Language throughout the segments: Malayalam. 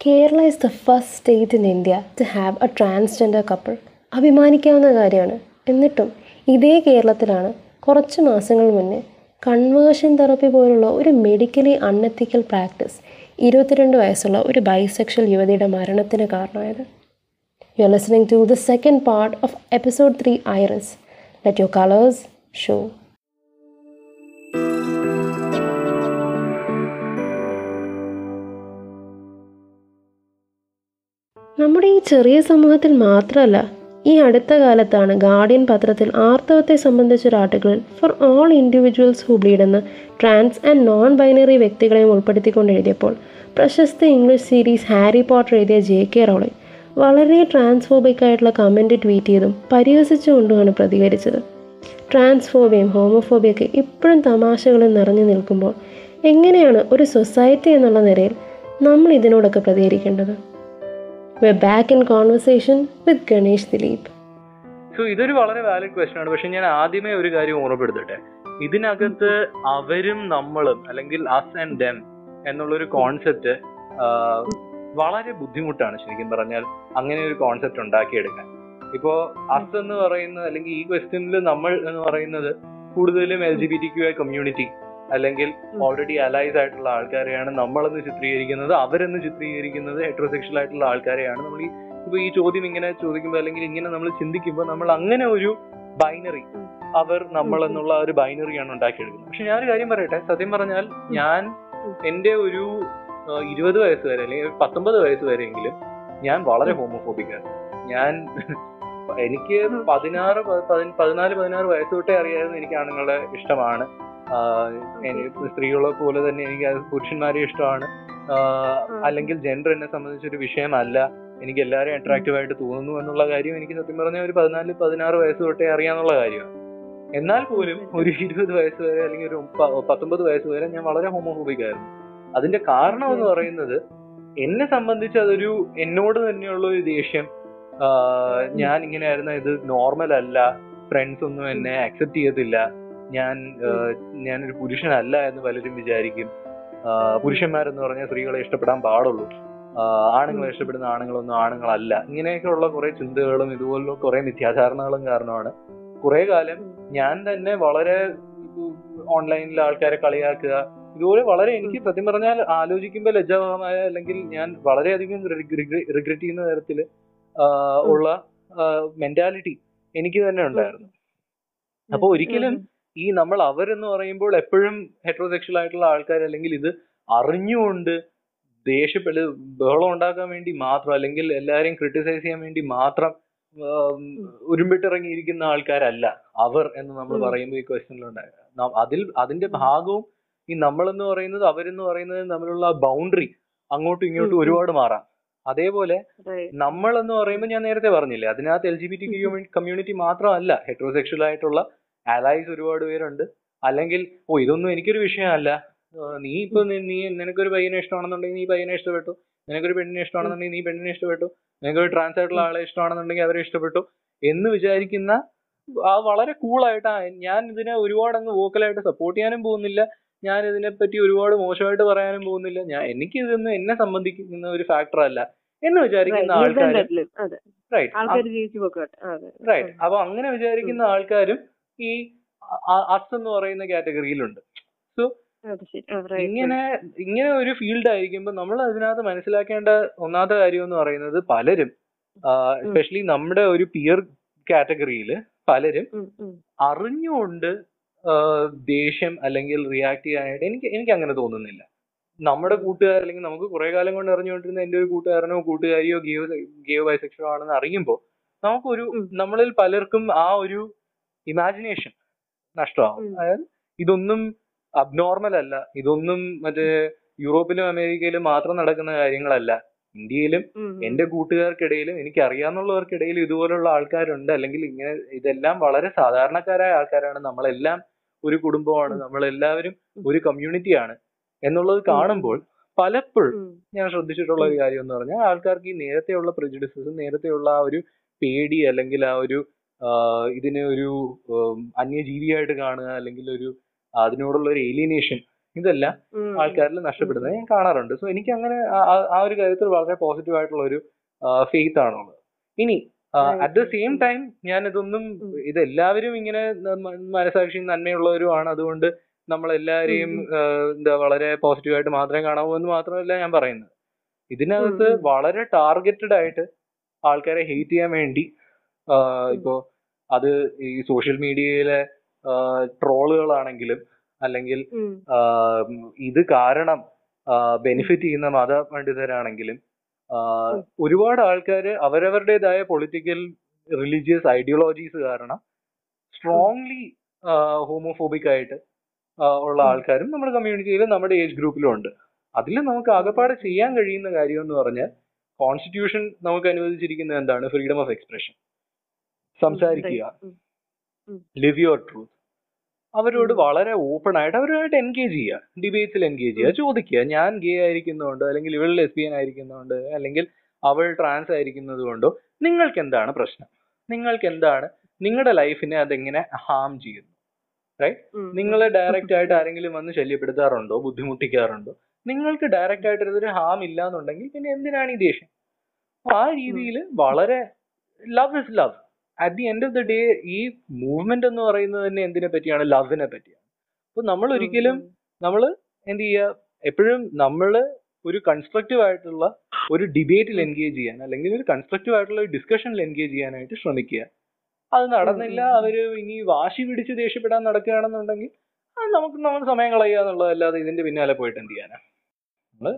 Kerala is the first state in India to have a transgender couple അഭിമാനിക്കാവുന്ന കാര്യമാണ്. എന്നിട്ടും ഇതേ കേരളത്തിലാണ് കുറച്ച് മാസങ്ങൾ മുന്നേ കൺവേർഷൻ തെറപ്പി പോലുള്ള ഒരു മെഡിക്കലി അൺഎത്തിക്കൽ പ്രാക്ടീസ് ഇരുപത്തിരണ്ട് വയസ്സുള്ള ഒരു ബൈസെക്ഷൽ യുവതിയുടെ മരണത്തിന് കാരണമായത്. You are listening to the second part of episode three Iris let your colours show നമ്മുടെ ഈ ചെറിയ സമൂഹത്തിൽ മാത്രമല്ല ഈ അടുത്ത കാലത്താണ് ഗാർഡിയൻ പത്രത്തിൽ ആർത്തവത്തെ സംബന്ധിച്ചൊരു article for all individuals who bleed trans and non binary വ്യക്തികളെയും ഉൾപ്പെടുത്തിക്കൊണ്ട് എഴുതിയപ്പോൾ പ്രശസ്ത ഇംഗ്ലീഷ് സീരീസ് ഹാരി പോട്ടർ എഴുതിയ ജെ കെ റോളിംഗ് വളരെ ട്രാൻസ്ഫോബിക് ആയിട്ടുള്ള കമന്റ് ട്വീറ്റ് ചെയ്തും പരിഹസിച്ചുകൊണ്ടുമാണ് പ്രതികരിച്ചത്. ട്രാൻസ്ഫോബിയയും ഹോമോഫോബിയൊക്കെ ഇപ്പോഴും തമാശകളും നിറഞ്ഞു നിൽക്കുമ്പോൾ എങ്ങനെയാണ് ഒരു സൊസൈറ്റി എന്നുള്ള നിലയിൽ നമ്മൾ ഇതിനോടൊക്കെ പ്രതികരിക്കേണ്ടത്? Back in conversation with Ganesh Dilip. So ഇതൊരു വളരെ വാലിഡ് ക്വസ്റ്റൻ ആണ്. പക്ഷെ ഞാൻ ആദ്യമേ ഒരു കാര്യം ഓർമ്മപ്പെടുത്തട്ടെ. ഇതിനകത്ത് അവരും നമ്മളും അല്ലെങ്കിൽ അസ് ആൻഡ് ഡെം എന്നുള്ളൊരു കോൺസെപ്റ്റ് വളരെ ബുദ്ധിമുട്ടാണ് ശരിക്കും പറഞ്ഞാൽ അങ്ങനെ ഒരു കോൺസെപ്റ്റ് ഉണ്ടാക്കിയെടുക്കാൻ. ഇപ്പോ അസ് എന്ന് പറയുന്നത് അല്ലെങ്കിൽ ഈ ക്വസ്റ്റ്യനിൽ നമ്മൾ എന്ന് പറയുന്നത് കൂടുതലും L G B T Q I community അല്ലെങ്കിൽ ഓൾറെഡി അലൈസ് ആയിട്ടുള്ള ആൾക്കാരെയാണ് നമ്മളെന്ന് ചിത്രീകരിക്കുന്നത് അവരെന്ന് ചിത്രീകരിക്കുന്നത് ഹെട്രോസെക്ഷൽ ആയിട്ടുള്ള ആൾക്കാരെയാണ്. നമ്മൾ ഈ ഇപ്പൊ ഈ ചോദ്യം ഇങ്ങനെ ചോദിക്കുമ്പോൾ അല്ലെങ്കിൽ ഇങ്ങനെ നമ്മൾ ചിന്തിക്കുമ്പോൾ നമ്മൾ അങ്ങനെ ഒരു ബൈനറി അവർ നമ്മൾ എന്നുള്ള ഒരു ബൈനറിയാണ് ഉണ്ടാക്കിയെടുക്കുന്നത്. പക്ഷെ ഞാനൊരു കാര്യം പറയട്ടെ? സത്യം പറഞ്ഞാൽ ഞാൻ എന്റെ ഒരു ഇരുപത് വയസ്സ് വരെ അല്ലെങ്കിൽ പത്തൊമ്പത് വയസ്സ് വരെയെങ്കിലും ഞാൻ വളരെ ഹോമോഫോബിക് ആണ്. ഞാൻ എനിക്ക് പതിനാറ് പതിനാല് പതിനാറ് വയസ്സ് തൊട്ടേ അറിയായിരുന്നു എനിക്ക് ആണുങ്ങളെ ഇഷ്ടമാണ്. സ്ത്രീകളെ പോലെ തന്നെ എനിക്ക് പുരുഷന്മാരെ ഇഷ്ടമാണ്. അല്ലെങ്കിൽ ജെൻഡർ എന്നെ സംബന്ധിച്ചൊരു വിഷയമല്ല. എനിക്ക് എല്ലാവരും അട്രാക്റ്റീവ് ആയിട്ട് തോന്നുന്നു എന്നുള്ള കാര്യം എനിക്ക് സത്യം പറഞ്ഞാൽ ഒരു പതിനാല് പതിനാറ് വയസ്സ് തൊട്ടേ അറിയാന്നുള്ള കാര്യമാണ്. എന്നാൽ പോലും ഒരു ഇരുപത് വയസ്സ് വരെ അല്ലെങ്കിൽ ഒരു പത്തൊമ്പത് വയസ്സ് വരെ ഞാൻ വളരെ ഹോമോഫോബിക് ആയിരുന്നു. അതിന്റെ കാരണം എന്ന് പറയുന്നത് എന്നെ സംബന്ധിച്ച് അതൊരു എന്നോട് തന്നെയുള്ള ഒരു ദേഷ്യം. ഞാൻ ഇങ്ങനെ ആയിരുന്ന ഇത് നോർമൽ അല്ല. ഫ്രണ്ട്സ് ഒന്നും എന്നെ അക്സെപ്റ്റ് ചെയ്യത്തില്ല. ഞാൻ ഞാനൊരു പുരുഷനല്ല എന്ന് പലരും വിചാരിക്കും. പുരുഷന്മാരെന്ന് പറഞ്ഞാൽ സ്ത്രീകളെ ഇഷ്ടപ്പെടാൻ പാടുള്ളൂ. ആണുങ്ങളെ ഇഷ്ടപ്പെടുന്ന ആണുങ്ങളൊന്നും ആണുങ്ങളല്ല. ഇങ്ങനെയൊക്കെയുള്ള കുറെ ചിന്തകളും ഇതുപോലുള്ള കുറെ മിഥ്യാധാരണകളും കാരണമാണ്. കുറെ കാലം ഞാൻ തന്നെ വളരെ ഓൺലൈനിൽ ആൾക്കാരെ കളിയാക്കുക ഇതുപോലെ വളരെ എനിക്ക് സത്യം പറഞ്ഞാൽ ആലോചിക്കുമ്പോൾ ലജ്ജാവഹമായ അല്ലെങ്കിൽ ഞാൻ വളരെയധികം റിഗ്രറ്റ് ചെയ്യുന്ന തരത്തിൽ ഉള്ള മെന്റാലിറ്റി എനിക്ക് തന്നെ ഉണ്ടായിരുന്നു. അപ്പൊ ഒരിക്കലും ഈ നമ്മൾ അവരെന്ന് പറയുമ്പോൾ എപ്പോഴും ഹെട്രോസെക്ഷൽ ആയിട്ടുള്ള ആൾക്കാർ അല്ലെങ്കിൽ ഇത് അറിഞ്ഞുകൊണ്ട് ദേഷ്യപ്പെട്ട് ബഹളം ഉണ്ടാക്കാൻ വേണ്ടി മാത്രം അല്ലെങ്കിൽ എല്ലാരെയും ക്രിട്ടിസൈസ് ചെയ്യാൻ വേണ്ടി മാത്രം ഉരുമ്പിട്ടിറങ്ങിയിരിക്കുന്ന ആൾക്കാരല്ല അവർ എന്ന് നമ്മൾ പറയുമ്പോൾ ഈ ക്വസ്റ്റ്യനിലുണ്ടായ അതിൽ അതിന്റെ ഭാഗവും ഈ നമ്മളെന്ന് പറയുന്നത് അവരെന്ന് പറയുന്നത് തമ്മിലുള്ള ബൗണ്ടറി അങ്ങോട്ടും ഇങ്ങോട്ടും. ഒരുപാട് മാറാം. അതേപോലെ നമ്മൾ എന്ന് പറയുമ്പോൾ ഞാൻ നേരത്തെ പറഞ്ഞില്ലേ അതിനകത്ത് L G B T community മാത്രമല്ല ഹെറ്ററോസെക്ഷൽ ആയിട്ടുള്ള അലൈസ് ഒരുപാട് പേരുണ്ട്. അല്ലെങ്കിൽ ഓ ഇതൊന്നും എനിക്കൊരു വിഷയമല്ല. നീ ഇപ്പൊ നീ നിനക്കൊരു പയ്യനെ ഇഷ്ടമാണെന്നുണ്ടെങ്കിൽ നീ പയ്യനെ ഇഷ്ടപ്പെട്ടു. നിനക്കൊരു പെണ്ണിനെ ഇഷ്ടമാണെന്നുണ്ടെങ്കിൽ നീ പെണ്ണിനെ ഇഷ്ടപ്പെട്ടു. നിനക്കൊരു ട്രാൻസ് ആയിട്ടുള്ള ആളെ ഇഷ്ടമാണെന്നുണ്ടെങ്കിൽ അവരെ ഇഷ്ടപ്പെട്ടു എന്ന് വിചാരിക്കുന്ന ആ വളരെ കൂളായിട്ട് ഞാൻ ഇതിനെ ഒരുപാട് അങ്ങ് വോക്കലായിട്ട് സപ്പോർട്ട് ചെയ്യാനും പോകുന്നില്ല. ഞാൻ ഇതിനെ പറ്റി ഒരുപാട് മോശമായിട്ട് പറയാനും പോകുന്നില്ല. ഞാൻ എനിക്ക് ഇതൊന്നും എന്നെ സംബന്ധിക്കുന്ന ഒരു ഫാക്ടർ അല്ല എന്ന്. വിചാരിക്കുന്ന ആൾക്കാർ റൈറ്റ് അപ്പൊ അങ്ങനെ വിചാരിക്കുന്ന ആൾക്കാരും ഈ അസ് എന്ന് പറയുന്ന കാറ്റഗറിയിലുണ്ട്. സോ ഇങ്ങനെ ഇങ്ങനെ ഒരു ഫീൽഡ് ആയിരിക്കുമ്പോൾ നമ്മൾ അതിനകത്ത് മനസ്സിലാക്കേണ്ട ഒന്നാമത്തെ കാര്യം എന്ന് പറയുന്നത് പലരും എസ്പെഷ്യലി നമ്മുടെ ഒരു പിയർ കാറ്റഗറിയിൽ പലരും. അറിഞ്ഞുകൊണ്ട് ദേഷ്യം അല്ലെങ്കിൽ റിയാക്ട് ചെയ്യാനായിട്ട് എനിക്ക് എനിക്ക് അങ്ങനെ തോന്നുന്നില്ല. നമ്മുടെ കൂട്ടുകാർ അല്ലെങ്കിൽ നമുക്ക് കുറെ കാലം കൊണ്ട് അറിഞ്ഞുകൊണ്ടിരുന്ന എന്റെ ഒരു കൂട്ടുകാരനോ കൂട്ടുകാരിയോ ഗിയോ ഗിയോ ബൈസെക്ഷനോ ആണെന്ന് അറിയുമ്പോൾ നമുക്കൊരു. നമ്മളിൽ പലർക്കും ആ ഒരു ഇമാജിനേഷൻ നഷ്ടമാവും. അതായത് ഇതൊന്നും അബ്നോർമൽ അല്ല. ഇതൊന്നും മറ്റേ യൂറോപ്പിലും അമേരിക്കയിലും മാത്രം നടക്കുന്ന കാര്യങ്ങളല്ല. ഇന്ത്യയിലും. എന്റെ കൂട്ടുകാർക്കിടയിലും എനിക്ക് അറിയാവുന്നവർക്കിടയിലും ഇതുപോലുള്ള ആൾക്കാരുണ്ട്. അല്ലെങ്കിൽ ഇങ്ങനെ ഇതെല്ലാം വളരെ സാധാരണക്കാരായ ആൾക്കാരാണ്. നമ്മളെല്ലാം ഒരു കുടുംബമാണ്. നമ്മളെല്ലാവരും ഒരു കമ്മ്യൂണിറ്റിയാണ് എന്നുള്ളത് കാണുമ്പോൾ പലപ്പോഴും ഞാൻ ശ്രദ്ധിച്ചിട്ടുള്ള ഒരു കാര്യം എന്ന് പറഞ്ഞാൽ ആൾക്കാർക്ക് ഈ നേരത്തെയുള്ള പ്രിജുഡിസും നേരത്തെയുള്ള ആ ഒരു പേടി അല്ലെങ്കിൽ ആ ഒരു ഇതിനെ ഒരു അന്യജീവിയായിട്ട് കാണുക അല്ലെങ്കിൽ ഒരു അതിനോടുള്ള ഒരു ഏലിയനേഷൻ ഇതെല്ലാം. ആൾക്കാരിൽ നഷ്ടപ്പെടുന്നത് ഞാൻ കാണാറുണ്ട്. സോ എനിക്ക് അങ്ങനെ ആ- ഒരു കാര്യത്തിൽ വളരെ പോസിറ്റീവ് ആയിട്ടുള്ള ഒരു ഫെയ്ത്ത് ആണുള്ളത്. ഇനി അറ്റ് ദ സെയിം ടൈം ഞാൻ ഇതൊന്നും ഇതെല്ലാവരും ഇങ്ങനെ മനസാക്ഷി നന്മയുള്ളവരുമാണ്. അതുകൊണ്ട് നമ്മൾ എല്ലാവരെയും എന്താ വളരെ പോസിറ്റീവ് ആയിട്ട് മാത്രമേ കാണാവൂ എന്ന് മാത്രമല്ല ഞാൻ പറയുന്നത്. ഇതിനകത്ത്. വളരെ ടാർഗറ്റഡ് ആയിട്ട് ആൾക്കാരെ ഹെയ്റ്റ് ചെയ്യാൻ വേണ്ടി ഇപ്പോ അത് ഈ സോഷ്യൽ മീഡിയയിലെ ട്രോളുകളാണെങ്കിലും അല്ലെങ്കിൽ. ഇത് കാരണം ബെനിഫിറ്റ് ചെയ്യുന്ന മതപണ്ഡിതരാണെങ്കിലും ഒരുപാട് ആൾക്കാര് അവരവരുടേതായ പൊളിറ്റിക്കൽ റിലീജിയസ് ഐഡിയോളജീസ് കാരണം സ്ട്രോങ്ലി ഹോമോഫോബിക് ആയിട്ട് ഉള്ള ആൾക്കാരും നമ്മുടെ കമ്മ്യൂണിറ്റിയിലും നമ്മുടെ ഏജ് ഗ്രൂപ്പിലും ഉണ്ട്. അതിൽ നമുക്ക് ആകപ്പാടെ ചെയ്യാൻ കഴിയുന്ന കാര്യം എന്ന് പറഞ്ഞാൽ കോൺസ്റ്റിറ്റ്യൂഷൻ നമുക്ക് അനുവദിച്ചിരിക്കുന്നത് എന്താണ്? Freedom of expression. സംസാരിക്കുക. ലിവ് യുവർ ട്രൂത്ത് അവരോട് വളരെ ഓപ്പൺ ആയിട്ട് അവരുമായിട്ട് എൻഗേജ് ചെയ്യുക. ഡിബേറ്റ്സിൽ എൻഗേജ് ചെയ്യുക. ചോദിക്കുക. ഞാൻ ഗേ ആയിരിക്കുന്നതുകൊണ്ട് അല്ലെങ്കിൽ ഇവൾ ലെസ്ബിയൻ ആയിരിക്കുന്നതുകൊണ്ട് അല്ലെങ്കിൽ അവൾ ട്രാൻസ് ആയിരിക്കുന്നത് കൊണ്ടോ നിങ്ങൾക്ക് എന്താണ് പ്രശ്നം? നിങ്ങൾക്ക് എന്താണ് നിങ്ങളുടെ ലൈഫിനെ അതെങ്ങനെ ഹാം ചെയ്യുന്നു? റൈറ്റ്. നിങ്ങളെ ഡയറക്റ്റ് ആയിട്ട് ആരെങ്കിലും വന്ന് ശല്യപ്പെടുത്താറുണ്ടോ? ബുദ്ധിമുട്ടിക്കാറുണ്ടോ? നിങ്ങൾക്ക് ഡയറക്റ്റ് ആയിട്ട് ഇതൊരു ഹാം ഇല്ല എന്നുണ്ടെങ്കിൽ പിന്നെ എന്തിനാണ് ഈ ദേഷ്യം? അപ്പൊ ആ രീതിയിൽ വളരെ love is love at the end of the day ഈ മൂവ്മെന്റ് എന്ന് പറയുന്നത് തന്നെ എന്തിനെ പറ്റിയാണ്? ലവിനെ പറ്റിയാണ്. അപ്പൊ നമ്മൾ ഒരിക്കലും നമ്മൾ എന്ത് ചെയ്യുക എപ്പോഴും നമ്മൾ ഒരു കൺസ്ട്രക്റ്റീവ് ആയിട്ടുള്ള ഒരു ഡിബേറ്റിൽ എൻഗേജ് ചെയ്യാൻ അല്ലെങ്കിൽ ഒരു കൺസ്ട്രക്റ്റീവ് ആയിട്ടുള്ള ഒരു ഡിസ്കഷനിൽ എൻഗേജ് ചെയ്യാനായിട്ട് ശ്രമിക്കുക. അത് നടന്നില്ല അവർ ഇനി വാശി പിടിച്ച് ദേഷ്യപ്പെടാൻ നടക്കുകയാണെന്നുണ്ടെങ്കിൽ അത് നമുക്ക് നമ്മൾ സമയം കളയുക എന്നുള്ളതല്ലാതെ ഇതിന്റെ പിന്നാലെ പോയിട്ട് എന്ത് ചെയ്യാനാ? നമ്മൾ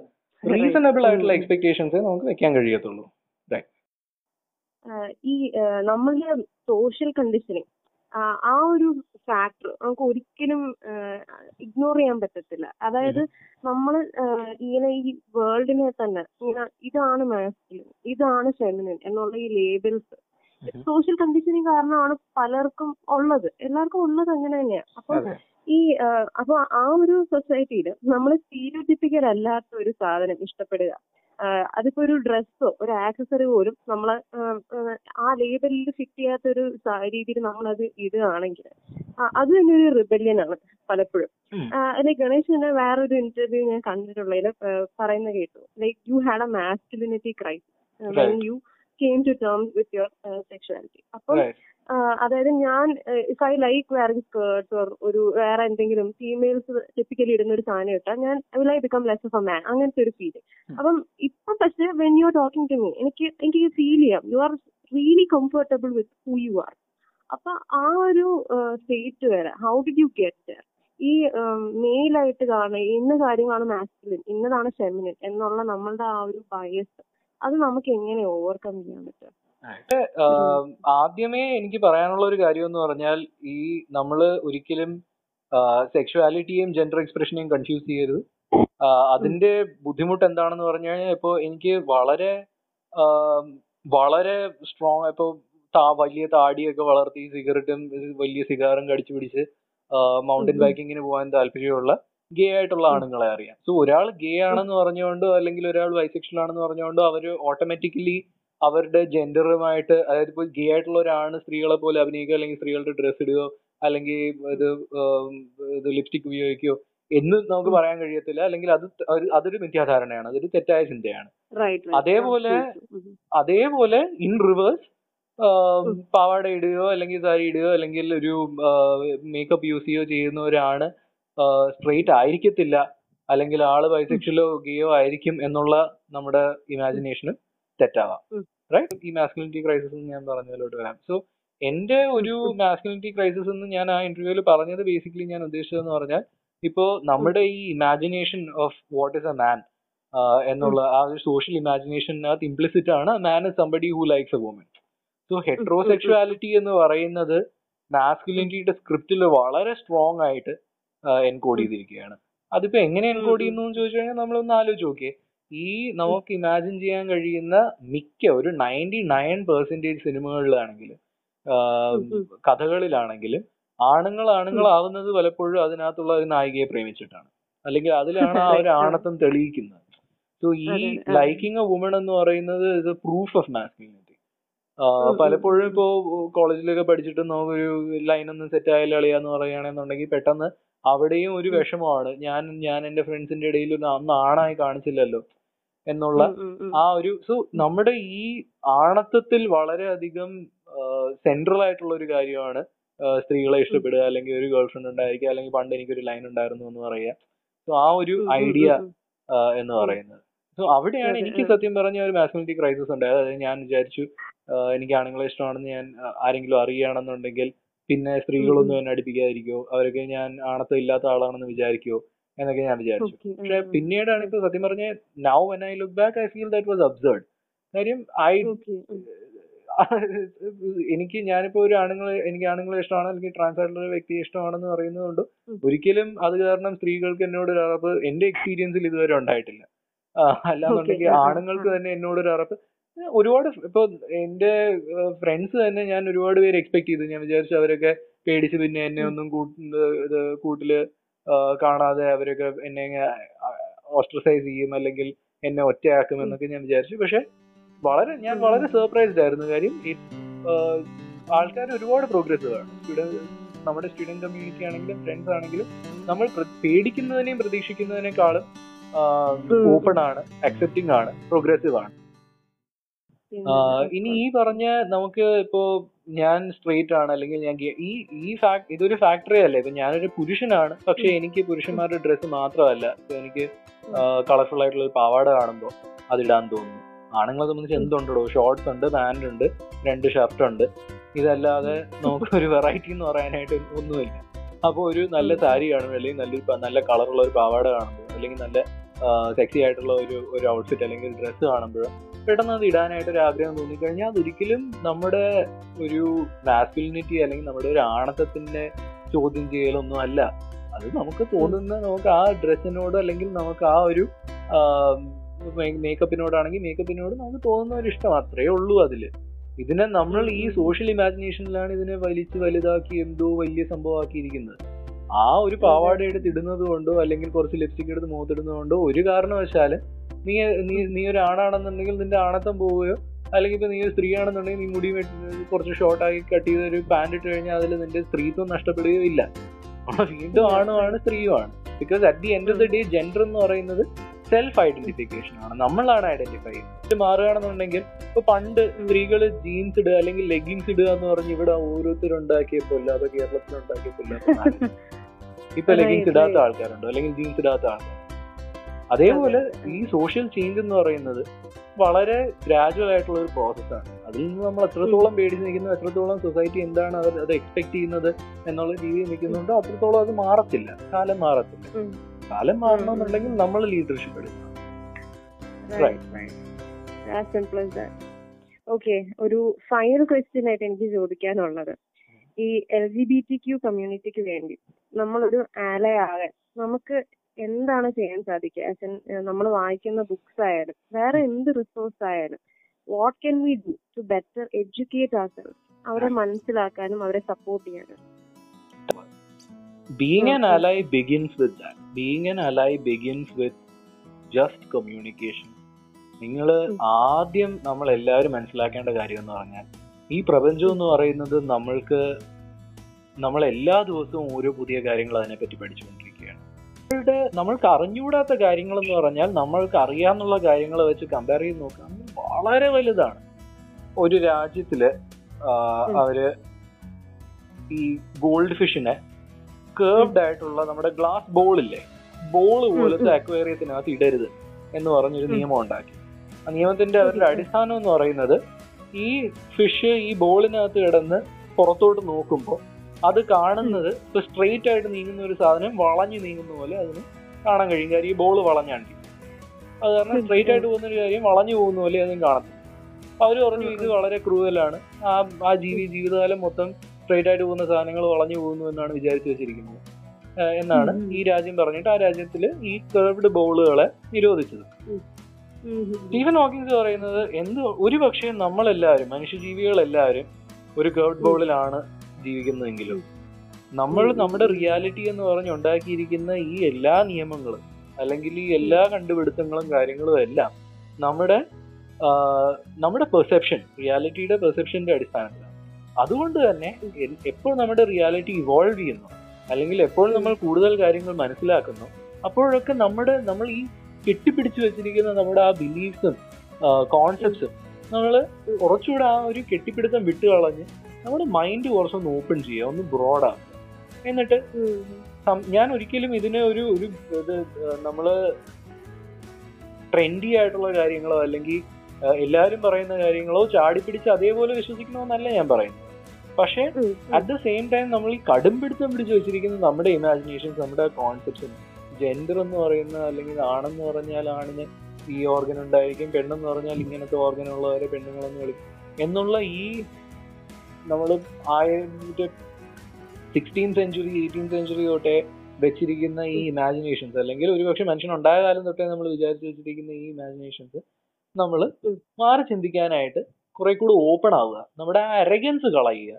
റീസണബിൾ ആയിട്ടുള്ള എക്സ്പെക്ടേഷൻസേ നമുക്ക് വെക്കാൻ കഴിയത്തുള്ളൂ. ഈ നമ്മളുടെ സോഷ്യൽ കണ്ടീഷനിങ് ആ ഒരു ഫാക്ടർ നമുക്ക് ഒരിക്കലും ഇഗ്നോർ ചെയ്യാൻ പറ്റത്തില്ല. അതായത് നമ്മൾ ഇങ്ങനെ ഈ വേൾഡിനെ തന്നെ ഇങ്ങനെ ഇതാണ് മാസ്കുലിൻ ഇതാണ് ഫെമിനിൻ എന്നുള്ള ഈ ലേബൽസ് സോഷ്യൽ കണ്ടീഷനിങ് കാരണമാണ് പലർക്കും ഉള്ളത്. എല്ലാവർക്കും ഉള്ളത് അങ്ങനെ തന്നെയാണ് അപ്പൊ ഈ അപ്പൊ ആ ഒരു സൊസൈറ്റിയിൽ നമ്മൾ സ്റ്റീരിയോടിപ്പിക്കൽ അല്ലാത്ത ഒരു സാധനം ഇഷ്ടപ്പെടുക. അതിപ്പോ ഒരു ഡ്രസ്സോ ഒരു ആക്സസറി പോലും നമ്മളെ ആ ലേബലിൽ ഫിറ്റ് ചെയ്യാത്ത ഒരു രീതിയിൽ നമ്മൾ അത് ഇടുകയാണെങ്കിൽ അത് തന്നെ ഒരു റിബല്യൻ ആണ് പലപ്പോഴും അല്ലെ ഗണേഷ് തന്നെ വേറൊരു ഇന്റർവ്യൂ ഞാൻ കണ്ടിട്ടുള്ളതിൽ പറയുന്ന കേട്ടു. Like you had a masculinity crisis. You came to terms with your sexuality അപ്പം അതായത് ഞാൻ if I like wearing skirts or ഒരു വേറെ എന്തെങ്കിലും ഫീമെയിൽസ് ടിപ്പിക്കലി ഇടുന്ന ഒരു സാധനം ഇട്ടാൽ ഞാൻ will I become less of a man അങ്ങനത്തെ ഒരു ഫീൽ അപ്പം ഇപ്പൊ പക്ഷേ when you are talking to me എനിക്ക് എനിക്ക് ഫീൽ ചെയ്യാം. You are really comfortable with who you are അപ്പൊ ആ ഒരു സ്റ്റേറ്റ് വരെ ഹൗ ഡിഡ് യു ഗെറ്റ് ഈ മെയിലായിട്ട് കാണുന്ന ഇന്ന കാര്യങ്ങളാണ് മാസ്കുലിൻ ഇന്നതാണ് ഫെമിനിൻ എന്നുള്ള നമ്മളുടെ ആ ഒരു ബയസ് അത് നമുക്ക് എങ്ങനെ ഓവർകം ചെയ്യാൻ പറ്റും? ആദ്യമേ എനിക്ക് പറയാനുള്ള ഒരു കാര്യം എന്ന് പറഞ്ഞാൽ ഈ നമ്മൾ ഒരിക്കലും സെക്ഷുവാലിറ്റിയും ജെൻഡർ എക്സ്പ്രഷനെയും കൺഫ്യൂസ് ചെയ്യരുത്. അതിന്റെ ബുദ്ധിമുട്ട് എന്താണെന്ന് പറഞ്ഞു കഴിഞ്ഞാൽ ഇപ്പോ എനിക്ക് വളരെ വളരെ സ്ട്രോങ് ഇപ്പോ താ- വലിയ താടിയൊക്കെ വളർത്തി സിഗരറ്റും വലിയ സിഗാറും കടിച്ചു പിടിച്ച് മൗണ്ടൻ ബൈക്കിങ്ങിന് പോകാൻ താല്പര്യമുള്ള ഗേ ആയിട്ടുള്ള ആണുങ്ങളെ അറിയാം. സോ ഒരാൾ ഗേ ആണെന്ന് പറഞ്ഞുകൊണ്ടോ അല്ലെങ്കിൽ ഒരാൾ ബൈസെക്ഷൽ ആണെന്ന് പറഞ്ഞുകൊണ്ടോ അവർ ഓട്ടോമാറ്റിക്കലി അവരുടെ ജെൻഡറുമായിട്ട് അതായത് ഇപ്പോൾ ഗേ ആയിട്ടുള്ള ഒരാണ് സ്ത്രീകളെ പോലെ അഭിനയിക്കുക അല്ലെങ്കിൽ സ്ത്രീകളുടെ ഡ്രസ്സ് ഇടുകയോ അല്ലെങ്കിൽ ഇത് ഇത് ലിപ്സ്റ്റിക് ഉപയോഗിക്കുകയോ എന്ന് നമുക്ക് പറയാൻ കഴിയത്തില്ല. അല്ലെങ്കിൽ അത് അതൊരു മിഥ്യാധാരണയാണ്. അതൊരു തെറ്റായ ചിന്തയാണ്. അതേപോലെ അതേപോലെ ഇൻ റിവേഴ്സ് പാവാട ഇടുകയോ അല്ലെങ്കിൽ സാരി ഇടുകയോ അല്ലെങ്കിൽ ഒരു മേക്കപ്പ് യൂസ് ചെയ്യുകയോ ചെയ്യുന്നവരാണ് സ്ട്രെയിറ്റ് ആയിരിക്കത്തില്ല. അല്ലെങ്കിൽ ആൾ ബൈസെക്ഷലോ ഗിയോ ആയിരിക്കും എന്നുള്ള നമ്മുടെ ഇമാജിനേഷന് തെറ്റാവാം. റൈറ്റ് ഈ മാസ്കുലിറ്റി ക്രൈസിസ് ഞാൻ പറഞ്ഞതിലോട്ട് വരാം. സോ എന്റെ ഒരു മാസ്കുലിറ്റി ക്രൈസിസ് എന്ന് ഞാൻ ആ ഇന്റർവ്യൂവിൽ പറഞ്ഞത് ബേസിക്കലി ഞാൻ ഉദ്ദേശിച്ചതെന്ന് പറഞ്ഞാൽ ഇപ്പോ നമ്മുടെ ഈ imagination of what is a man എന്നുള്ള ആ ഒരു സോഷ്യൽ ഇമാജിനേഷനകത്ത് ഇംപ്ലിസിറ്റ് ആണ് man is somebody who likes a woman so heterosexuality എന്ന് പറയുന്നത് മാസ്കുലിനിറ്റിയുടെ സ്ക്രിപ്റ്റിൽ വളരെ സ്ട്രോങ് ആയിട്ട് എൻകോഡ് ചെയ്തിരിക്കുകയാണ്. അതിപ്പോ എങ്ങനെ എൻകോഡ് ചെയ്യുന്നു എന്ന് ചോദിച്ചു കഴിഞ്ഞാൽ നമ്മളൊന്ന് ആലോചിച്ച് നോക്കിയേ. ഈ നമുക്ക് ഇമാജിൻ ചെയ്യാൻ കഴിയുന്ന മിക്ക ഒരു നയന്റി നയൻ പെർസെന്റേജ് സിനിമകളിലാണെങ്കിലും ഉം, ഉം. കഥകളിലാണെങ്കിലും ആണുങ്ങൾ ആണുങ്ങളാവുന്നത് പലപ്പോഴും അതിനകത്തുള്ള ഒരു നായികയെ പ്രേമിച്ചിട്ടാണ്. അല്ലെങ്കിൽ അതിലാണ് ആ ഒരു ആണത്വം തെളിയിക്കുന്നത്. സോ ഈ. ലൈക്കിംഗ് എ വുമൺ എന്ന് പറയുന്നത് ഇത് പ്രൂഫ് ഓഫ് മാസ്കുലിനിറ്റി പലപ്പോഴും ഇപ്പോ കോളേജിലൊക്കെ പഠിച്ചിട്ട് നമുക്കൊരു ലൈൻ ഒന്നും സെറ്റ് ആയാലും അളിയാന്ന് പറയുകയാണെന്നുണ്ടെങ്കിൽ പെട്ടെന്ന് അവിടെയും ഒരു വിഷമമാണ്. ഞാൻ ഞാൻ എന്റെ ഫ്രണ്ട്സിന്റെ ഇടയിൽ അന്ന് ആണായി കാണിച്ചില്ലല്ലോ എന്നുള്ള. ആ ഒരു സോ നമ്മുടെ ഈ ആണത്വത്തിൽ വളരെയധികം സെൻട്രൽ ആയിട്ടുള്ള ഒരു കാര്യമാണ് സ്ത്രീകളെ ഇഷ്ടപ്പെടുക അല്ലെങ്കിൽ ഒരു ഗേൾ ഫ്രണ്ട് ഉണ്ടായിരിക്കുക അല്ലെങ്കിൽ പണ്ട് എനിക്കൊരു ലൈൻ ഉണ്ടായിരുന്നു എന്ന് പറയുക. സോ ആ ഒരു ഐഡിയ. എന്ന് പറയുന്നത്. സോ അവിടെയാണ് എനിക്ക് സത്യം പറഞ്ഞ ഒരു മാസ്കുലിറ്റി ക്രൈസിസ് ഉണ്ടായത്. അതായത് ഞാൻ വിചാരിച്ചു എനിക്ക് ആണുങ്ങളെ ഇഷ്ടമാണെന്ന് ഞാൻ ആരെങ്കിലും അറിയുകയാണെന്നുണ്ടെങ്കിൽ പിന്നെ സ്ത്രീകളൊന്നും എന്നെ അടുപ്പിക്കാതിരിക്കോ? അവരൊക്കെ ഞാൻ ആണത്വം ഇല്ലാത്ത ആളാണെന്ന് വിചാരിക്കോ? എന്നൊക്കെ ഞാൻ വിചാരിച്ചു. പക്ഷെ. പിന്നീടാണ് ഇപ്പൊ സത്യം പറഞ്ഞ now when I look back I feel that was absurd കാര്യം ഐ. എനിക്ക് ഞാനിപ്പോ ഒരു ആണുങ്ങളെ എനിക്ക് ആണുങ്ങളെ ഇഷ്ടമാണ് അല്ലെങ്കിൽ ട്രാൻസ്ജെൻഡർ വ്യക്തിയെ ഇഷ്ടമാണെന്ന് പറയുന്നതുകൊണ്ട്. ഒരിക്കലും അത് കാരണം സ്ത്രീകൾക്ക് എന്നോട് ഒരു അറപ്പ് എന്റെ എക്സ്പീരിയൻസിൽ ഇതുവരെ ഉണ്ടായിട്ടില്ല. അല്ലാന്നുണ്ടെങ്കിൽ ആണുങ്ങൾക്ക് തന്നെ എന്നോട് ഒരു അറപ്പ് ഒരുപാട് ഇപ്പൊ എന്റെ ഫ്രണ്ട്സ് തന്നെ ഞാൻ ഒരുപാട് പേര് എക്സ്പെക്ട് ചെയ്തു. ഞാൻ വിചാരിച്ചു അവരൊക്കെ പേടിച്ച് പിന്നെ എന്നെ ഒന്നും കൂട്ട് ഇത് കൂട്ടിൽ കാണാതെ അവരൊക്കെ എന്നെ ഓസ്ട്രസൈസ് ചെയ്യും അല്ലെങ്കിൽ എന്നെ ഒറ്റയാക്കും എന്നൊക്കെ ഞാൻ വിചാരിച്ചു. പക്ഷെ വളരെ ഞാൻ വളരെ സർപ്രൈസ്ഡ് ആയിരുന്നു. കാര്യം ആൾക്കാർ ഒരുപാട് പ്രോഗ്രസ് കാണും നമ്മുടെ സ്റ്റുഡന്റ് കമ്മ്യൂണിറ്റി ആണെങ്കിലും ഫ്രണ്ട്സ് ആണെങ്കിലും നമ്മൾ പേടിക്കുന്നതിനെയും പ്രതീക്ഷിക്കുന്നതിനേക്കാളും ഓപ്പൺ ആണ് അക്സെപ്റ്റിംഗ് ആണ് പ്രോഗ്രസീവ് ആണ്. ഇനി ഈ പറഞ്ഞ നമുക്ക് ഇപ്പോ ഞാൻ സ്ട്രെയിറ്റ് ആണ് അല്ലെങ്കിൽ ഞാൻ ഈ ഈ ഫാക്ട് ഇതൊരു ഫാക്ടറി അല്ലേ? ഇപ്പൊ ഞാനൊരു പുരുഷനാണ് പക്ഷെ എനിക്ക് പുരുഷന്മാരുടെ ഡ്രസ്സ് മാത്രമല്ല. ഇപ്പൊ എനിക്ക് കളർഫുൾ ആയിട്ടുള്ള ഒരു പാവാട കാണുമ്പോൾ അതിടാൻ തോന്നുന്നു. ആണുങ്ങളെ സംബന്ധിച്ച് എന്തുണ്ടോ ഷോർട്സ് ഉണ്ട് പാന്റ് ഉണ്ട് രണ്ട് ഷർട്ട് ഉണ്ട്. ഇതല്ലാതെ നമുക്ക് ഒരു വെറൈറ്റി എന്ന് പറയാനായിട്ട് ഒന്നുമില്ല. അപ്പോൾ ഒരു നല്ല സാരി കാണുമ്പോൾ അല്ലെങ്കിൽ നല്ലൊരു നല്ല കളറുള്ള ഒരു പാവാട കാണുമ്പോൾ അല്ലെങ്കിൽ നല്ല സെക്സി ആയിട്ടുള്ള ഒരു ഒരു ഔട്ട്ഫിറ്റ് അല്ലെങ്കിൽ ഡ്രസ്സ് കാണുമ്പോൾ പെട്ടെന്ന് അത് ഇടാനായിട്ട് ഒരു ആഗ്രഹം തോന്നിക്കഴിഞ്ഞാൽ അതൊരിക്കലും നമ്മുടെ ഒരു മാസ്കുലിനിറ്റി അല്ലെങ്കിൽ നമ്മുടെ ഒരു ആണത്തത്തിന്റെ ചോദ്യം ചെയ്യലൊന്നും അല്ല. അത് നമുക്ക് തോന്നുന്ന നമുക്ക് ആ ഡ്രസ്സിനോട് അല്ലെങ്കിൽ നമുക്ക് ആ ഒരു മേക്കപ്പിനോടാണെങ്കിൽ മേക്കപ്പിനോട് നമുക്ക് തോന്നുന്ന ഒരു ഇഷ്ടം. അത്രയേ ഉള്ളൂ അതിൽ. ഇതിനെ നമ്മൾ ഈ സോഷ്യൽ ഇമാജിനേഷനിലാണ് ഇതിനെ വലിച്ചു വലുതാക്കി എന്തോ വലിയ സംഭവമാക്കിയിരിക്കുന്നത്. ആ ഒരു പാവാട എടുത്ത് ഇടുന്നത് കൊണ്ടോ അല്ലെങ്കിൽ കുറച്ച് ലിപ്സ്റ്റിക് എടുത്ത് മുഖത്തിടുന്നത് കൊണ്ടോ ഒരു കാരണവശാലും നീ നീ നീ ഒരു ആണാണെന്നുണ്ടെങ്കിൽ നിന്റെ ആണത്തം പോവുകയോ അല്ലെങ്കിൽ ഇപ്പൊ നീ ഒരു സ്ത്രീ ആണെന്നുണ്ടെങ്കിൽ നീ മുടി കുറച്ച് ഷോർട്ടാക്കി കട്ട് ചെയ്ത് ഒരു പാന്റ് ഇട്ട് കഴിഞ്ഞാൽ അതിൽ നിന്റെ സ്ത്രീത്വം നഷ്ടപ്പെടുകയോ ഇല്ല. വീണ്ടും ആണുമാണ് സ്ത്രീയുമാണ്. Because at the end of the day gender എന്ന് പറയുന്നത് സെൽഫ് ഐഡന്റിഫിക്കേഷൻ ആണ്. നമ്മളാണ് ഐഡന്റിഫൈ ചെയ്യുന്നത്. മാറുകയാണെന്നുണ്ടെങ്കിൽ ഇപ്പൊ പണ്ട് സ്ത്രീകൾ ജീൻസ് ഇടുക അല്ലെങ്കിൽ ലെഗിങ്സ് ഇടുക എന്ന് പറഞ്ഞ് ഇവിടെ ഓരോരുത്തർ ഉണ്ടാക്കിയപ്പോൾ അതോ കേരളത്തിൽ ഉണ്ടാക്കിയപ്പോൾ ഇപ്പൊ ലെഗിങ്സ് ഇടാത്ത ആൾക്കാരുണ്ടോ അല്ലെങ്കിൽ ജീൻസ് ഇടാത്ത ആൾക്കാർ അതേപോലെ ഈ സോഷ്യൽ ചേഞ്ച് എന്ന് പറയുന്നത് വളരെ ഗ്രാജുവൽ ആയിട്ടുള്ള ഒരു പ്രോസസ്സാണ് അതിൽ നിന്ന് നമ്മൾ എത്രത്തോളം പേടിച്ച് നിൽക്കുന്നു എത്രത്തോളം സൊസൈറ്റി എന്താണ് അവർ അത് എക്സ്പെക്ട് ചെയ്യുന്നത് എന്നുള്ള രീതിയിൽ നിൽക്കുന്നുണ്ടോ അത്രത്തോളം അത് മാറത്തില്ല. കാലം മാറത്തില്ല. കാലം മാറണമെന്നുണ്ടെങ്കിൽ നമ്മൾ ലീഡർഷിപ്പ് എടുക്കണം. As ഒരു ഫൈനൽ ക്വസ്റ്റ്യൻ ആയിട്ട് എനിക്ക് ചോദിക്കാനുള്ളത്. ഈ L G B T Q കമ്മ്യൂണിറ്റിക്ക് വേണ്ടി നമ്മളൊരു ആലയാകാൻ നമുക്ക് എന്താണ് ചെയ്യാൻ സാധിക്കുക? ആസ് എൻ നമ്മൾ വായിക്കുന്ന ബുക്സ് ആയാലും വേറെ എന്ത് റിസോഴ്സ് ആയാലും what can we do to better educate അവർ അവരെ മനസ്സിലാക്കാനും അവരെ സപ്പോർട്ട് ചെയ്യാനും. Being an ally begins with that with an ally begins with just with just communication. നിങ്ങൾ. ആദ്യം നമ്മൾ എല്ലാവരും മനസ്സിലാക്കേണ്ട കാര്യം എന്ന് പറഞ്ഞാൽ ഈ പ്രപഞ്ചം എന്ന് പറയുന്നത് നമ്മൾക്ക് നമ്മൾ എല്ലാ ദിവസവും ഓരോ പുതിയ കാര്യങ്ങൾ അതിനെപ്പറ്റി പഠിച്ചുകൊണ്ടിരിക്കുകയാണ് നമ്മളുടെ നമ്മൾക്ക് അറിഞ്ഞുകൂടാത്ത കാര്യങ്ങൾ എന്ന് പറഞ്ഞാൽ നമ്മൾക്ക് അറിയാന്നുള്ള കാര്യങ്ങൾ വെച്ച് കമ്പയർ ചെയ്ത് നോക്കുകയാണെങ്കിൽ വളരെ വലുതാണ്. ഒരു രാജ്യത്തിൽ അവർ ഈ ഗോൾഡ് ഫിഷിനെ കേർവ്ഡ് ആയിട്ടുള്ള നമ്മുടെ ഗ്ലാസ് ബോളില്ലേ ബോൾ പോലത്തെ അക്വേറിയത്തിനകത്ത് ഇടരുത് എന്ന് പറഞ്ഞൊരു. നിയമം ഉണ്ടാക്കി. ആ നിയമത്തിന്റെ അവരുടെ അടിസ്ഥാനം എന്ന് പറയുന്നത് ഈ ഫിഷ് ഈ ബോളിനകത്ത് കിടന്ന് പുറത്തോട്ട് നോക്കുമ്പോൾ അത് കാണുന്നത് ഇപ്പൊ സ്ട്രെയിറ്റ് ആയിട്ട് നീങ്ങുന്ന ഒരു സാധനം വളഞ്ഞു നീങ്ങുന്ന പോലെ അതിന് കാണാൻ കഴിയും. കാര്യം ഈ ബോൾ വളഞ്ഞാണ്. അത് കാരണം. സ്ട്രെയിറ്റ് ആയിട്ട് പോകുന്ന ഒരു കാര്യം വളഞ്ഞു പോകുന്ന പോലെ അതും കാണത്തില്ല. അപ്പൊ അവർ പറഞ്ഞു ഇത് വളരെ ക്രൂവലാണ് ആ ആ ജീവി ജീവിതകാലം മൊത്തം സ്ട്രെയിറ്റ് ആയിട്ട് പോകുന്ന സാധനങ്ങൾ വളഞ്ഞു പോകുന്നു എന്നാണ് വിചാരിച്ചു വെച്ചിരിക്കുന്നത്. എന്നാണ് ഈ രാജ്യം പറഞ്ഞിട്ട് ആ രാജ്യത്തിൽ ഈ കേർവ്ഡ് ബോളുകളെ നിരോധിച്ചത്. സ്റ്റീഫൻ ഹോക്കിൻസ് പറയുന്നത് എന്ത് ഒരു പക്ഷേ നമ്മളെല്ലാവരും മനുഷ്യജീവികളെല്ലാവരും ഒരു കേർവ്ഡ് ബോളിലാണ് ജീവിക്കുന്നതെങ്കിലും നമ്മൾ നമ്മുടെ റിയാലിറ്റി എന്ന് പറഞ്ഞ് ഉണ്ടാക്കിയിരിക്കുന്ന ഈ എല്ലാ നിയമങ്ങളും അല്ലെങ്കിൽ ഈ എല്ലാ കണ്ടുപിടുത്തങ്ങളും കാര്യങ്ങളും എല്ലാം നമ്മുടെ നമ്മുടെ പെർസെപ്ഷൻ റിയാലിറ്റിയുടെ പെർസെപ്ഷന്റെ അടിസ്ഥാനത്തിലാണ്. അതുകൊണ്ട് തന്നെ എപ്പോൾ നമ്മുടെ റിയാലിറ്റി ഇവോൾവ് ചെയ്യുന്നു അല്ലെങ്കിൽ എപ്പോൾ നമ്മൾ കൂടുതൽ കാര്യങ്ങൾ മനസ്സിലാക്കുന്നു അപ്പോഴൊക്കെ നമ്മുടെ നമ്മൾ ഈ കെട്ടിപ്പിടിച്ചു വെച്ചിരിക്കുന്ന നമ്മുടെ ആ ബിലീഫ്സും കോൺസെപ്റ്റ്സും നമ്മൾ കുറച്ചുകൂടെ ആ ഒരു കെട്ടിപ്പിടുത്തം വിട്ട് കളഞ്ഞ് നമ്മുടെ മൈൻഡ് കുറച്ചൊന്ന് ഓപ്പൺ ചെയ്യുക ഒന്ന് ബ്രോഡാക്കുക എന്നിട്ട് ഞാൻ ഒരിക്കലും ഇതിനെ ഒരു ഒരു ഇത് നമ്മൾ ട്രെൻഡി ആയിട്ടുള്ള കാര്യങ്ങളോ അല്ലെങ്കിൽ എല്ലാരും എല്ലാവരും പറയുന്ന കാര്യങ്ങളോ ചാടിപ്പിടിച്ച് അതേപോലെ വിശ്വസിക്കണമെന്നല്ല ഞാൻ പറയുന്നത്. പക്ഷേ അറ്റ് ദ സെയിം ടൈം നമ്മൾ ഈ കടും പിടുത്തം പിടിച്ച് വെച്ചിരിക്കുന്ന നമ്മുടെ ഇമാജിനേഷൻസ് നമ്മുടെ കോൺസെപ്റ്റ്സും ജെൻഡർ എന്ന് പറയുന്ന അല്ലെങ്കിൽ ആണെന്ന് പറഞ്ഞാൽ ആണിന് ഈ ഓർഗൻ ഉണ്ടായിരിക്കും പെണ്ണെന്ന് പറഞ്ഞാൽ ഇങ്ങനത്തെ ഓർഗൻ ഉള്ളവരെ പെണ്ണുങ്ങളെന്ന് വിളിക്കും. എന്നുള്ള ഈ നമ്മൾ ആയിരത്തി സിക്സ്റ്റീൻ സെഞ്ചുറി എയ്റ്റീൻ സെഞ്ചുറി തൊട്ടേ വെച്ചിരിക്കുന്ന ഈ ഇമാജിനേഷൻസ് അല്ലെങ്കിൽ ഒരുപക്ഷെ മനുഷ്യൻ ഉണ്ടായ കാലം തൊട്ടേ നമ്മൾ വിചാരിച്ചു വെച്ചിരിക്കുന്ന ഈ ഇമാജിനേഷൻസ് നമ്മൾ. മാറി ചിന്തിക്കാനായിട്ട് കുറെ കൂടി ഓപ്പൺ ആവുക. നമ്മുടെ ആ അരഗൻസ് കളയുക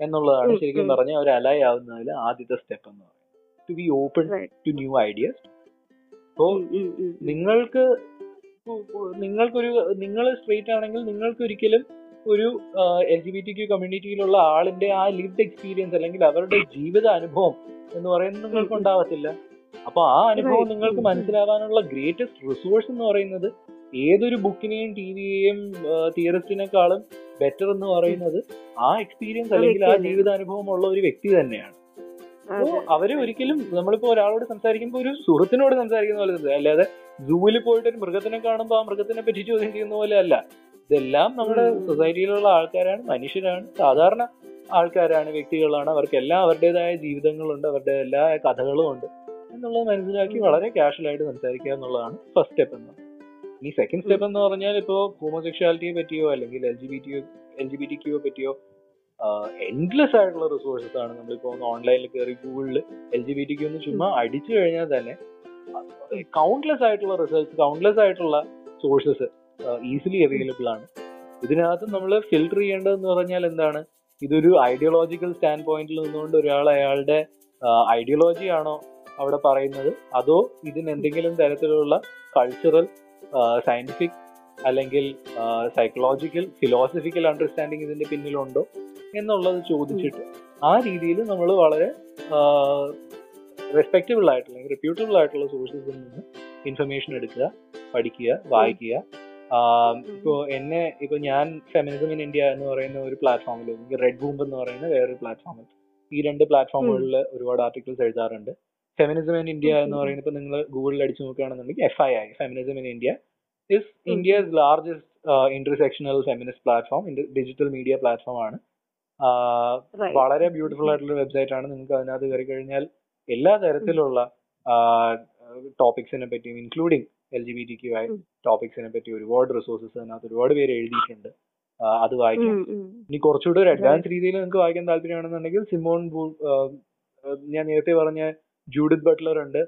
എന്നുള്ളതാണ് ശരിക്കും പറഞ്ഞാൽ പറഞ്ഞ ഒരു അലൈ ആവുന്നതിൽ ആദ്യത്തെ സ്റ്റെപ്പ് എന്ന് പറയുന്നത്. To be open to new ideas അപ്പോൾ നിങ്ങൾക്ക് നിങ്ങൾക്കൊരു നിങ്ങൾ സ്ട്രേറ്റ് ആണെങ്കിൽ നിങ്ങൾക്ക് ഒരിക്കലും ഒരു L G B T Q കമ്മ്യൂണിറ്റിയിലുള്ള ആളിന്റെ ആ ലിവ്ഡ് എക്സ്പീരിയൻസ് അല്ലെങ്കിൽ അവരുടെ ജീവിത അനുഭവം എന്ന് പറയുന്നത് നിങ്ങൾക്ക് ഉണ്ടാവത്തില്ല. അപ്പൊ ആ അനുഭവം നിങ്ങൾക്ക്. മനസ്സിലാവാനുള്ള ഗ്രേറ്റസ്റ്റ് റിസോഴ്സ് എന്ന് പറയുന്നത് ഏതൊരു ബുക്കിനെയും ടി വിയെയും തിയറിസ്റ്റിനെക്കാളും ബെറ്റർ എന്ന് പറയുന്നത് ആ എക്സ്പീരിയൻസ് അല്ലെങ്കിൽ ആ ജീവിതാനുഭവം ഉള്ള ഒരു വ്യക്തി തന്നെയാണ്. അപ്പോ അവർ ഒരിക്കലും നമ്മളിപ്പോ ഒരാളോട് സംസാരിക്കുമ്പോൾ ഒരു സുഹൃത്തിനോട് സംസാരിക്കുന്ന പോലെ. അല്ലാതെ സൂവിൽ പോയിട്ട് ഒരു മൃഗത്തിനെ കാണുമ്പോൾ ആ മൃഗത്തിനെ പറ്റി ചോദ്യം ചെയ്യുന്ന പോലെ അല്ല. ഇതെല്ലാം നമ്മുടെ സൊസൈറ്റിയിലുള്ള ആൾക്കാരാണ് മനുഷ്യരാണ് സാധാരണ ആൾക്കാരാണ് വ്യക്തികളാണ്. അവർക്കെല്ലാം അവരുടേതായ ജീവിതങ്ങളുണ്ട് അവരുടെ എല്ലാ കഥകളും ഉണ്ട് എന്നുള്ളത് മനസ്സിലാക്കി വളരെ കാഷ്വൽ ആയിട്ട് സംസാരിക്കുക എന്നുള്ളതാണ് ഫസ്റ്റ് സ്റ്റെപ്പ് എന്ന് ഇനി സെക്കൻഡ് സ്റ്റെപ്പ് എന്ന് പറഞ്ഞാൽ ഇപ്പോൾ ഹോമോസെക്ഷാലിറ്റിയെ പറ്റിയോ അല്ലെങ്കിൽ L G B T L G B T ക്യൂയെ പറ്റിയോ എൻഡ്ലെസ് ആയിട്ടുള്ള റിസോഴ്സസ് ആണ് നമ്മളിപ്പോ ഓൺലൈനിൽ കയറി ഗൂഗിളിൽ L G B T Q എന്ന് ചുമ്മാ അടിച്ചു കഴിഞ്ഞാൽ തന്നെ കൗണ്ട്ലെസ് ആയിട്ടുള്ള റിസൾട്ട്സ് കൗണ്ട്ലെസ് ആയിട്ടുള്ള സോഴ്സസ് ഈസിലി അവൈലബിൾ ആണ്. ഇതിനകത്ത് നമ്മൾ ഫിൽട്ടർ ചെയ്യേണ്ടതെന്ന് പറഞ്ഞാൽ എന്താണ്? ഇതൊരു ഐഡിയോളജിക്കൽ സ്റ്റാൻഡ് പോയിന്റിൽ നിന്നുകൊണ്ട് ഒരാൾ അയാളുടെ ഐഡിയോളജി ആണോ അവിടെ പറയുന്നത്? അതോ ഇതിന് എന്തെങ്കിലും തരത്തിലുള്ള കൾച്ചറൽ സയന്റിഫിക് അല്ലെങ്കിൽ സൈക്കോളജിക്കൽ ഫിലോസഫിക്കൽ അണ്ടർസ്റ്റാൻഡിങ് ഇതിന്റെ പിന്നിലുണ്ടോ എന്നുള്ളത് ചോദിച്ചിട്ട് ആ രീതിയിൽ നമ്മൾ വളരെ റെസ്പെക്റ്റബിൾ ആയിട്ടുള്ള റെപ്യൂട്ടബിൾ ആയിട്ടുള്ള സോഴ്സസിൽ നിന്ന് ഇൻഫർമേഷൻ എടുക്കുക പഠിക്കുക വായിക്കുക ഇപ്പോ എന്നെ ഇപ്പൊ ഞാൻ ഫെമിനിസം ഇൻ ഇന്ത്യ എന്ന് പറയുന്ന ഒരു പ്ലാറ്റ്ഫോമിൽ റെഡ് ബൂംബ് എന്ന് പറയുന്ന വേറൊരു പ്ലാറ്റ്ഫോമിൽ ഈ രണ്ട് പ്ലാറ്റ്ഫോമുകളിൽ ഒരുപാട് ആർട്ടിക്കിൾസ് എഴുതാറുണ്ട്. ഫെമിനിസം ഇൻ ഇന്ത്യ എന്ന് പറയുന്നത് ഇപ്പൊ നിങ്ങൾ ഗൂഗിളിൽ അടിച്ചു നോക്കുകയാണെന്നുണ്ടെങ്കിൽ F I I Feminism in India is India's largest intersectional feminist platform digital media platform ആണ്. വളരെ ബ്യൂട്ടിഫുൾ ആയിട്ടുള്ള വെബ്സൈറ്റ് ആണ്. നിങ്ങൾക്ക് അതിനകത്ത് കയറി കഴിഞ്ഞാൽ എല്ലാ തരത്തിലുള്ള ടോപ്പിക്സിനെ പറ്റിയും including L G B T Q ആയി ടോപ്പിക്സിനെ പറ്റി ഒരുപാട് റിസോഴ്സസ് അതിനകത്ത് ഒരുപാട് പേര് എഴുതിയിട്ടുണ്ട്. അത് വായിക്കാം. ഇനി കുറച്ചുകൂടി ഒരു അഡ്വാൻസ് രീതിയിൽ നിങ്ങൾക്ക് വായിക്കാൻ താല്പര്യമാണെന്നുണ്ടെങ്കിൽ സിമോൺ ബൂ ഞാൻ നേരത്തെ പറഞ്ഞ ജൂഡിത് ബട്ട്ലർ ഉണ്ട്.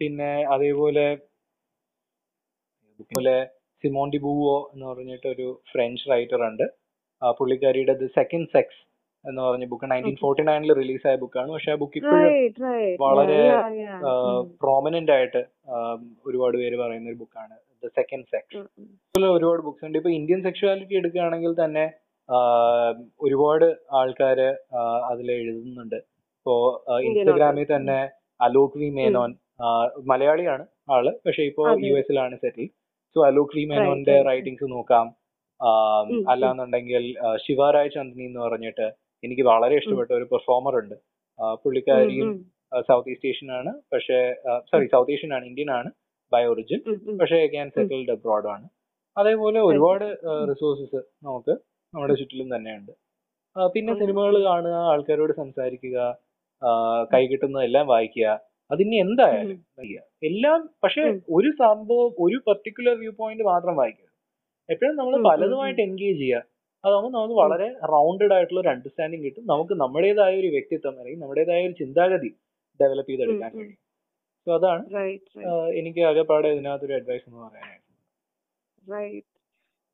പിന്നെ അതേപോലെ അതുപോലെ സിമോൺ ഡി ബൂവോ എന്ന് പറഞ്ഞിട്ട് ഒരു ഫ്രഞ്ച് റൈറ്റർ ഉണ്ട് പുള്ളിക്കാരിയുടെ ദ സെക്കൻഡ് സെക്സ് എന്ന് പറഞ്ഞ ബുക്ക് നയന്റീൻ ഫോർട്ടി നയനിൽ റിലീസായ ബുക്കാണ് പക്ഷെ ആ ബുക്ക് ഇപ്പോഴും. വളരെ, പ്രോമിനന്റ് ആയിട്ട് ഒരുപാട് പേര് പറയുന്ന ഒരു ബുക്കാണ് ദ സെക്കൻഡ് സെക്സ് ഒരുപാട് ബുക്സ് ഉണ്ട്. ഇപ്പൊ ഇന്ത്യൻ സെക്ഷുവാലിറ്റി എടുക്കുകയാണെങ്കിൽ തന്നെ ഒരുപാട് ആൾക്കാര് അതിൽ എഴുതുന്നുണ്ട്. ഇപ്പോ ഇൻസ്റ്റഗ്രാമിൽ തന്നെ അലോക് വി മേനോൻ മലയാളിയാണ് ആൾ. പക്ഷെ ഇപ്പോ. യു എസിലാണ് സെറ്റിൽ സോ അലോക് വി മേനോന്റെ. റൈറ്റിംഗ്സ് നോക്കാം. അല്ലാന്നുണ്ടെങ്കിൽ ശിവാരായ ശിവരായ് ചന്ദ്നി എന്ന് പറഞ്ഞിട്ട് എനിക്ക് വളരെ ഇഷ്ടപ്പെട്ട ഒരു പെർഫോമർ ഉണ്ട്. പുള്ളിക്കാരിയും സൗത്ത് ഈസ്റ്റ് ഏഷ്യൻ ആണ്. പക്ഷേ സോറി സൗത്ത് ഏഷ്യൻ ആണ് ഇന്ത്യൻ ആണ് ബൈ ഒറിജിൻ. പക്ഷേ ക്യാൻ സെറ്റിൽഡ് അബ്രോഡ് ആണ്. അതേപോലെ ഒരുപാട് റിസോഴ്സസ് നമുക്ക് നമ്മുടെ ചുറ്റിലും തന്നെയുണ്ട്. പിന്നെ സിനിമകൾ കാണുക ആൾക്കാരോട് സംസാരിക്കുക കൈകിട്ടുന്ന എല്ലാം കിട്ടുന്നതെല്ലാം വായിക്കുക അതിന് എന്തായാലും. എല്ലാം പക്ഷെ ഒരു സംഭവം ഒരു പെർട്ടിക്കുലർ വ്യൂ പോയിന്റ് മാത്രം വായിക്കുക എപ്പോഴും നമ്മൾ പലതുമായിട്ട് എൻഗേജ് ചെയ്യുക. അതാകുമ്പോൾ നമുക്ക് വളരെ റൗണ്ടഡ് ആയിട്ടുള്ള ഒരു അണ്ടർസ്റ്റാൻഡിങ് കിട്ടും. നമുക്ക് നമ്മുടേതായ ഒരു വ്യക്തിത്വം അല്ലെങ്കിൽ നമ്മുടേതായ ഒരു ചിന്താഗതി ഡെവലപ്പ് ചെയ്തെടുക്കാൻ. കഴിയും. സോ അതാണ് എനിക്ക് ആകെപ്പാടെ ഇതിനകത്തൊരു അഡ്വൈസ് എന്ന് പറയാനായിട്ട്. Right.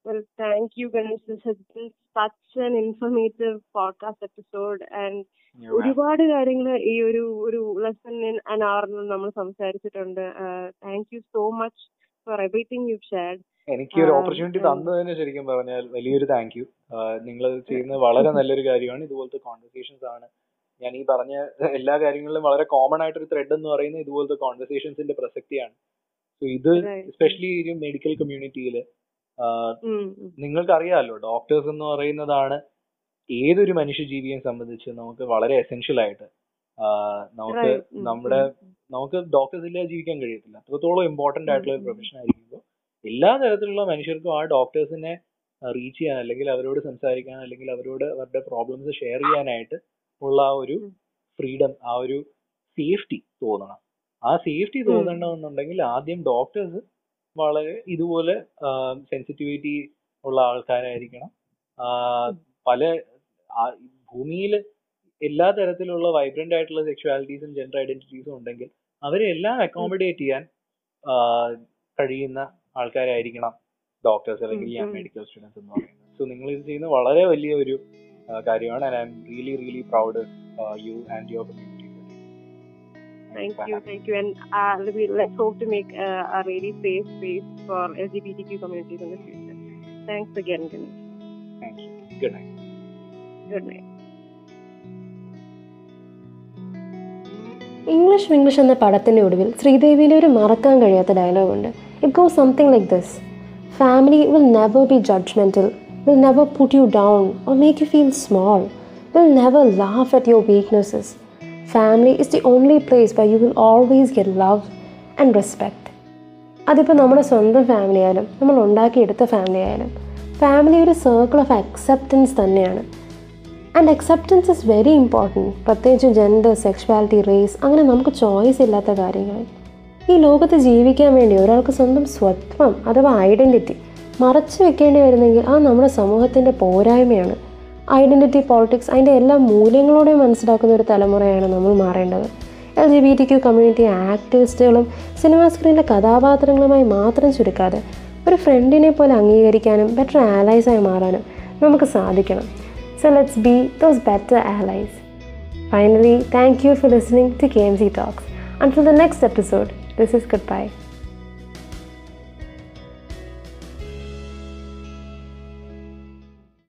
Well, thank you, Ganesh. This has been such an informative podcast episode, and ഒരുപാട് കാര്യങ്ങൾ ഈ ഒരു ഒരു ലെസൺ ഇൻ അൻ അവറിൽ നമ്മൾ സംസാരിച്ചിട്ടുണ്ട്. Thank you so much for everything you shared എനിക്ക് ഒരു ഓപ്പർച്യൂണിറ്റി തന്നതിന് ശരിക്കും പറഞ്ഞാൽ വലിയൊരു താങ്ക് യു നിങ്ങൾ ചെയ്യുന്നത് വളരെ നല്ലൊരു കാര്യമാണ്. ഇതുപോലത്തെ കോൺവെർസേഷൻസ് ആണ്. ഞാൻ ഈ പറഞ്ഞ എല്ലാ കാര്യങ്ങളിലും വളരെ കോമൺ ആയിട്ടൊരു ത്രെഡ് എന്ന് പറയുന്നത് ഇതുപോലത്തെ കോൺവെർസേഷൻസിന്റെ പ്രസക്തിയാണ്. സോ ഇത്. എസ്പെഷ്യലി ഒരു മെഡിക്കൽ കമ്മ്യൂണിറ്റിയിൽ നിങ്ങൾക്കറിയാമല്ലോ. ഡോക്ടേഴ്സ് എന്ന് പറയുന്നതാണ് ഏതൊരു മനുഷ്യജീവിയെ സംബന്ധിച്ച് നമുക്ക് വളരെ എസെൻഷ്യൽ ആയിട്ട് നമുക്ക് നമ്മുടെ നമുക്ക് ഡോക്ടേഴ്സ് ഇല്ലാതെ ജീവിക്കാൻ കഴിയത്തില്ല. അത്രത്തോളം ഇമ്പോർട്ടന്റ് ആയിട്ടുള്ള ഒരു പ്രൊഫഷൻ ആയിരിക്കുമ്പോൾ എല്ലാ തരത്തിലുള്ള മനുഷ്യർക്കും ആ ഡോക്ടേഴ്സിനെ റീച്ച് ചെയ്യാൻ അല്ലെങ്കിൽ അവരോട് സംസാരിക്കാൻ അല്ലെങ്കിൽ അവരോട് അവരുടെ പ്രോബ്ലംസ് ഷെയർ ചെയ്യാനായിട്ട് ഉള്ള ആ ഒരു ഫ്രീഡം ആ ഒരു സേഫ്റ്റി തോന്നണം. ആ സേഫ്റ്റി തോന്നണമെന്നുണ്ടെങ്കിൽ ആദ്യം ഡോക്ടേഴ്സ് വളരെ ഇതുപോലെ സെൻസിറ്റിവിറ്റി ഉള്ള ആൾക്കാരായിരിക്കണം. പല ഭൂമിയിൽ എല്ലാ തരത്തിലുള്ള വൈബ്രന്റ് ആയിട്ടുള്ള സെക്ഷുവാലിറ്റീസും ജെൻഡർ ഐഡന്റിറ്റീസും ഉണ്ടെങ്കിൽ അവരെ എല്ലാം അക്കോമഡേറ്റ് ചെയ്യാൻ ആ, കഴിയുന്ന ആൾക്കാരായിരിക്കണം ഡോക്ടേഴ്സ് അല്ലെങ്കിൽ ഞാൻ. മെഡിക്കൽ സ്റ്റുഡൻസ് എന്ന് പറയുന്നത് സോ നിങ്ങൾ ഇത് ചെയ്യുന്ന വളരെ വലിയ ഒരു ആ, കാര്യമാണ് and I'm really really proud you and your community Thank you, thank you, and uh, we, let's hope to make uh, a really safe space for LGBTQ communities in the future. Thanks again, Ganesh. Thank you. Good night. Good night. English Vinglish എന്ന പടത്തിന്റെ ഒടുവിൽ ശ്രീദേവിയിലെ ഒരു മറക്കാൻ കഴിയാത്ത ഡയലോഗുണ്ട് it go something like this family will never be judgmental will never put you down or make you feel small will never laugh at your weaknesses family is the only place by you will always get love and respect അതിപ്പോൾ നമ്മുടെ സ്വന്തം ഫാമിലി ആയാലും നമ്മൾ ഉണ്ടാക്കിയെടുത്ത ഫാമിലി ആയാലും ഫാമിലി ഒരു സർക്കിൾ ഓഫ് അക്സെപ്റ്റൻസ് തന്നെയാണ്. And acceptance is very important പ്രത്യേകിച്ച് ജെൻഡർ സെക്ഷുവാലിറ്റി റേസ് അങ്ങനെ നമുക്ക് ചോയ്സ് ഇല്ലാത്ത കാര്യങ്ങൾ. ഈ ലോകത്ത് ജീവിക്കാൻ വേണ്ടി ഒരാൾക്ക് സ്വന്തം സ്വത്വം അഥവാ ഐഡന്റിറ്റി മറച്ചു വെക്കേണ്ടി വരുന്നെങ്കിൽ ആ നമ്മുടെ സമൂഹത്തിന്റെ പോരായ്മയാണ്. ഐഡന്റിറ്റി പോളിറ്റിക്സ് അതിന്റെ എല്ലാ മൂല്യങ്ങളോടെയും മനസ്സിലാക്കുന്ന ഒരു തലമുറയാണ് നമ്മൾ മാറേണ്ടത്. L G B T Q community ആക്ടിവിസ്റ്റുകളും cinema സ്ക്രീനിലെ കഥാപാത്രങ്ങളുമായി മാത്രം ചുരുക്കാതെ ഒരു ഫ്രണ്ടിനെ പോലെ അംഗീകരിക്കാനും ബെറ്റർ ആലൈസായി മാറാനും നമുക്ക് സാധിക്കണം. So let's be those better allies. Finally, thank you for listening to KMC Talks. Until the next episode, this is goodbye.